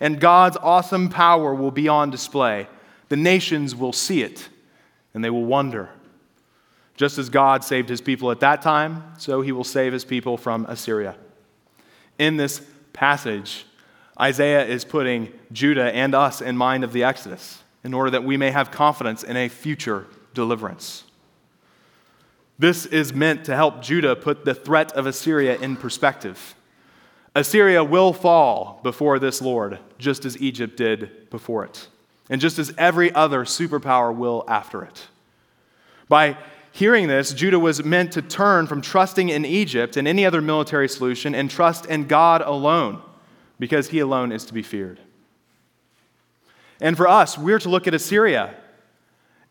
And God's awesome power will be on display. The nations will see it, and they will wonder. Just as God saved his people at that time, so he will save his people from Assyria. In this passage, Isaiah is putting Judah and us in mind of the Exodus in order that we may have confidence in a future deliverance. This is meant to help Judah put the threat of Assyria in perspective. Assyria will fall before this Lord, just as Egypt did before it, and just as every other superpower will after it. By hearing this, Judah was meant to turn from trusting in Egypt and any other military solution and trust in God alone, because he alone is to be feared. And for us, we're to look at Assyria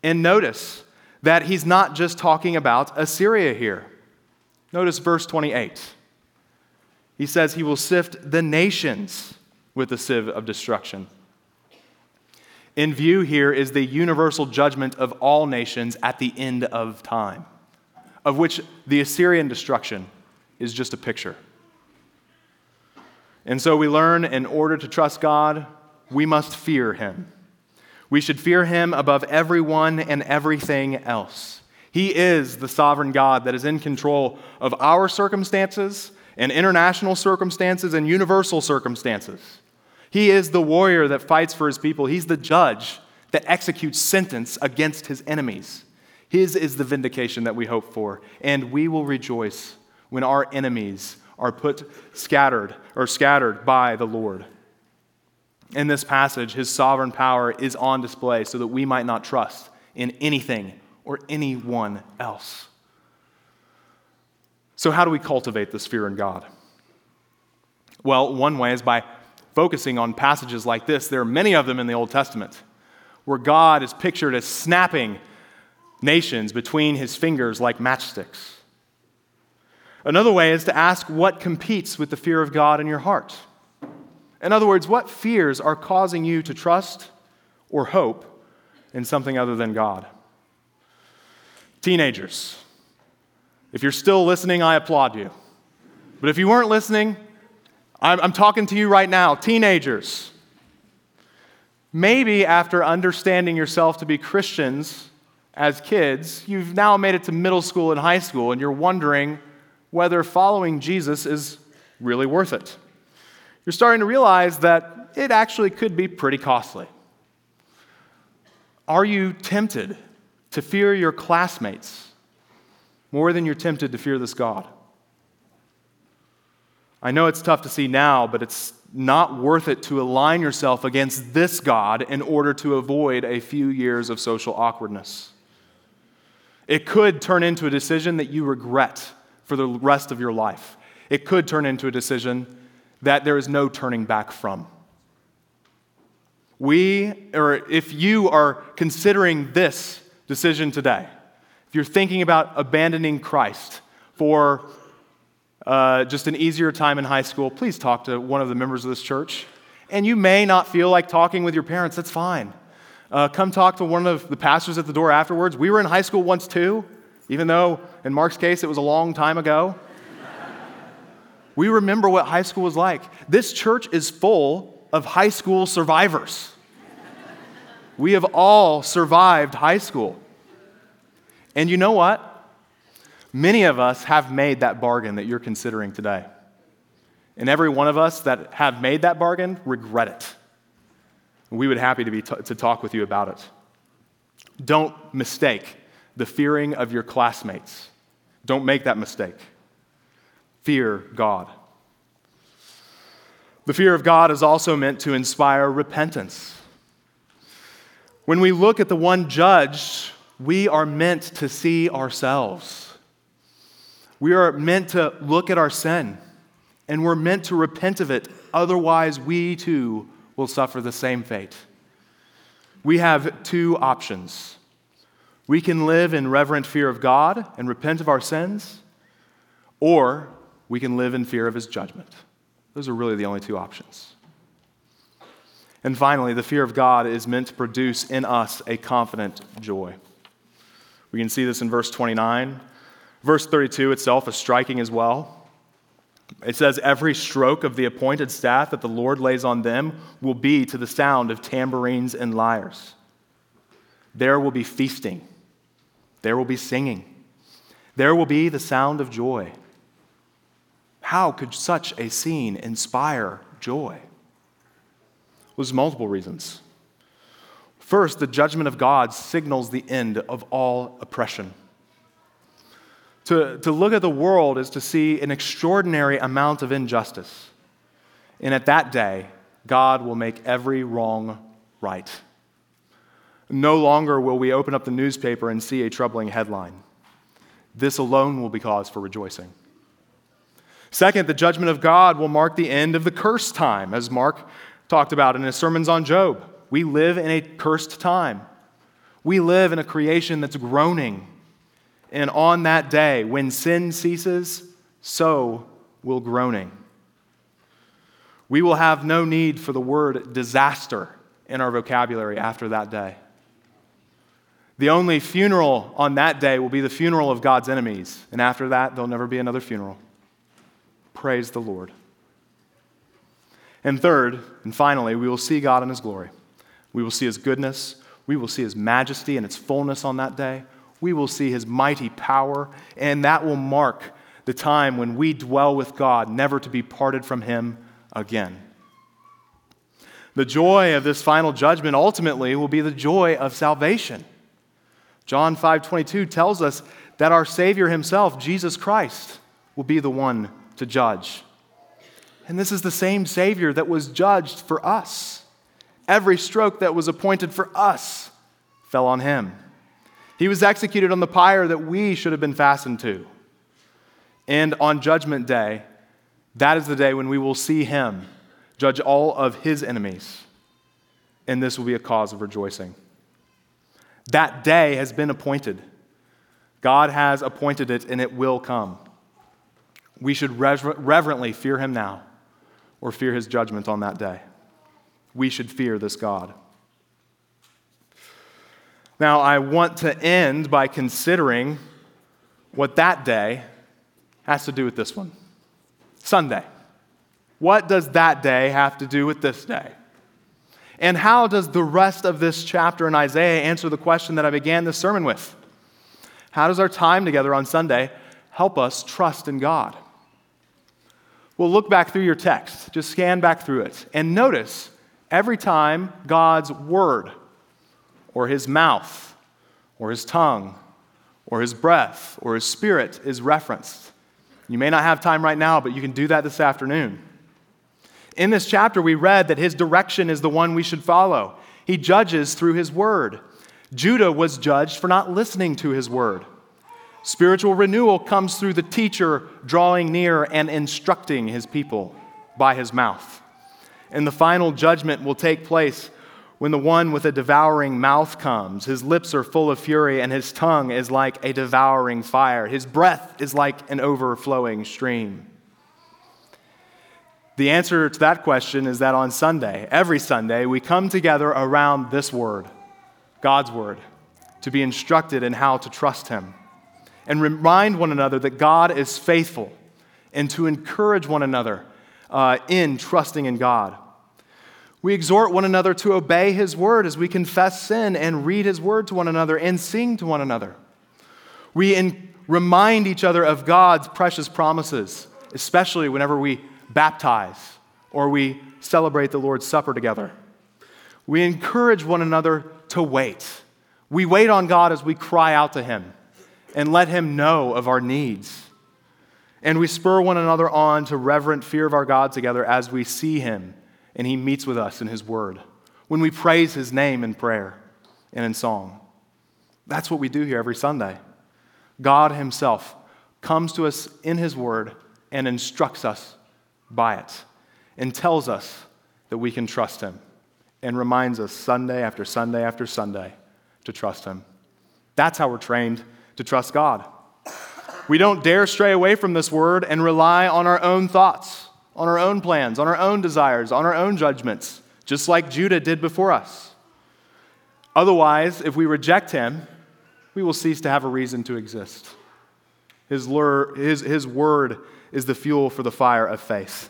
and notice that he's not just talking about Assyria here. Notice verse 28. He says he will sift the nations with the sieve of destruction. In view here is the universal judgment of all nations at the end of time, of which the Assyrian destruction is just a picture. And so we learn in order to trust God, we must fear Him. We should fear Him above everyone and everything else. He is the sovereign God that is in control of our circumstances and international circumstances and universal circumstances. He is the warrior that fights for his people. He's the judge that executes sentence against his enemies. His is the vindication that we hope for, and we will rejoice when our enemies are put scattered or scattered by the Lord. In this passage, his sovereign power is on display so that we might not trust in anything or anyone else. So, how do we cultivate this fear in God? Well, one way is by focusing on passages like this. There are many of them in the Old Testament where God is pictured as snapping nations between his fingers like matchsticks. Another way is to ask what competes with the fear of God in your heart. In other words, what fears are causing you to trust or hope in something other than God? Teenagers, if you're still listening, I applaud you. But if you weren't listening, I'm, I'm talking to you right now, teenagers. Maybe after understanding yourself to be Christians as kids, you've now made it to middle school and high school, and you're wondering whether following Jesus is really worth it. You're starting to realize that it actually could be pretty costly. Are you tempted to fear your classmates more than you're tempted to fear this God? I know it's tough to see now, but it's not worth it to align yourself against this God in order to avoid a few years of social awkwardness. It could turn into a decision that you regret for the rest of your life. It could turn into a decision that there is no turning back from. We, or if you are considering this decision today, if you're thinking about abandoning Christ for uh, just an easier time in high school, please talk to one of the members of this church. And you may not feel like talking with your parents, that's fine. Uh, come talk to one of the pastors at the door afterwards. We were in high school once too, even though in Mark's case it was a long time ago. we remember what high school was like. This church is full of high school survivors. we have all survived high school. And you know what? Many of us have made that bargain that you're considering today. And every one of us that have made that bargain regret it. We would happy to, be t- to talk with you about it. Don't mistake the fearing of your classmates. Don't make that mistake. Fear God. The fear of God is also meant to inspire repentance. When we look at the one judged, we are meant to see ourselves. We are meant to look at our sin, and we're meant to repent of it. Otherwise, we too will suffer the same fate. We have two options. We can live in reverent fear of God and repent of our sins, or we can live in fear of his judgment. Those are really the only two options. And finally, the fear of God is meant to produce in us a confident joy. We can see this in verse 29. Verse 32 itself is striking as well. It says, Every stroke of the appointed staff that the Lord lays on them will be to the sound of tambourines and lyres. There will be feasting, there will be singing, there will be the sound of joy. How could such a scene inspire joy? Well, there's multiple reasons. First, the judgment of God signals the end of all oppression. To, to look at the world is to see an extraordinary amount of injustice. And at that day, God will make every wrong right. No longer will we open up the newspaper and see a troubling headline. This alone will be cause for rejoicing. Second, the judgment of God will mark the end of the curse time, as Mark talked about in his sermons on Job. We live in a cursed time. We live in a creation that's groaning. And on that day, when sin ceases, so will groaning. We will have no need for the word disaster in our vocabulary after that day. The only funeral on that day will be the funeral of God's enemies. And after that, there'll never be another funeral. Praise the Lord. And third, and finally, we will see God in His glory. We will see His goodness. We will see His majesty and its fullness on that day. We will see His mighty power, and that will mark the time when we dwell with God, never to be parted from Him again. The joy of this final judgment ultimately will be the joy of salvation. John 5:22 tells us that our Savior himself, Jesus Christ, will be the one to judge. And this is the same Savior that was judged for us. Every stroke that was appointed for us fell on him. He was executed on the pyre that we should have been fastened to. And on Judgment Day, that is the day when we will see him judge all of his enemies. And this will be a cause of rejoicing. That day has been appointed. God has appointed it, and it will come. We should rever- reverently fear him now or fear his judgment on that day. We should fear this God. Now, I want to end by considering what that day has to do with this one Sunday. What does that day have to do with this day? And how does the rest of this chapter in Isaiah answer the question that I began this sermon with? How does our time together on Sunday help us trust in God? Well, look back through your text, just scan back through it, and notice every time God's word, or his mouth, or his tongue, or his breath, or his spirit is referenced. You may not have time right now, but you can do that this afternoon. In this chapter, we read that his direction is the one we should follow. He judges through his word. Judah was judged for not listening to his word. Spiritual renewal comes through the teacher drawing near and instructing his people by his mouth. And the final judgment will take place when the one with a devouring mouth comes. His lips are full of fury, and his tongue is like a devouring fire. His breath is like an overflowing stream. The answer to that question is that on Sunday, every Sunday, we come together around this word, God's word, to be instructed in how to trust him and remind one another that God is faithful and to encourage one another uh, in trusting in God. We exhort one another to obey His word as we confess sin and read His word to one another and sing to one another. We in- remind each other of God's precious promises, especially whenever we baptize or we celebrate the Lord's Supper together. We encourage one another to wait. We wait on God as we cry out to Him and let Him know of our needs. And we spur one another on to reverent fear of our God together as we see Him and He meets with us in His Word, when we praise His name in prayer, and in song. That's what we do here every Sunday. God Himself comes to us in His Word and instructs us by it and tells us that we can trust Him and reminds us Sunday after Sunday after Sunday to trust Him. That's how we're trained to trust God. We don't dare stray away from this Word and rely on our own thoughts, on our own plans, on our own desires, on our own judgments, just like Judah did before us. Otherwise, if we reject Him, we will cease to have a reason to exist. His, lure, his, his word is the fuel for the fire of faith.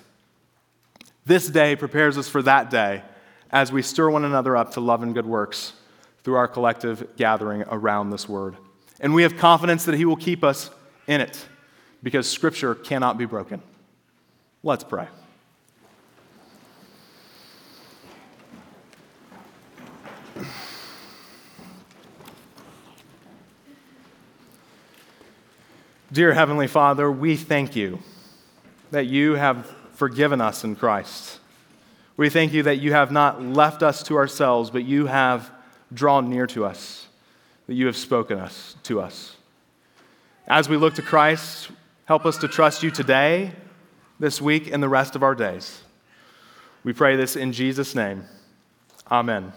This day prepares us for that day as we stir one another up to love and good works through our collective gathering around this word. And we have confidence that He will keep us in it because Scripture cannot be broken. Let's pray. Dear Heavenly Father, we thank you that you have forgiven us in Christ. We thank you that you have not left us to ourselves, but you have drawn near to us, that you have spoken us to us. As we look to Christ, help us to trust you today, this week, and the rest of our days. We pray this in Jesus' name. Amen.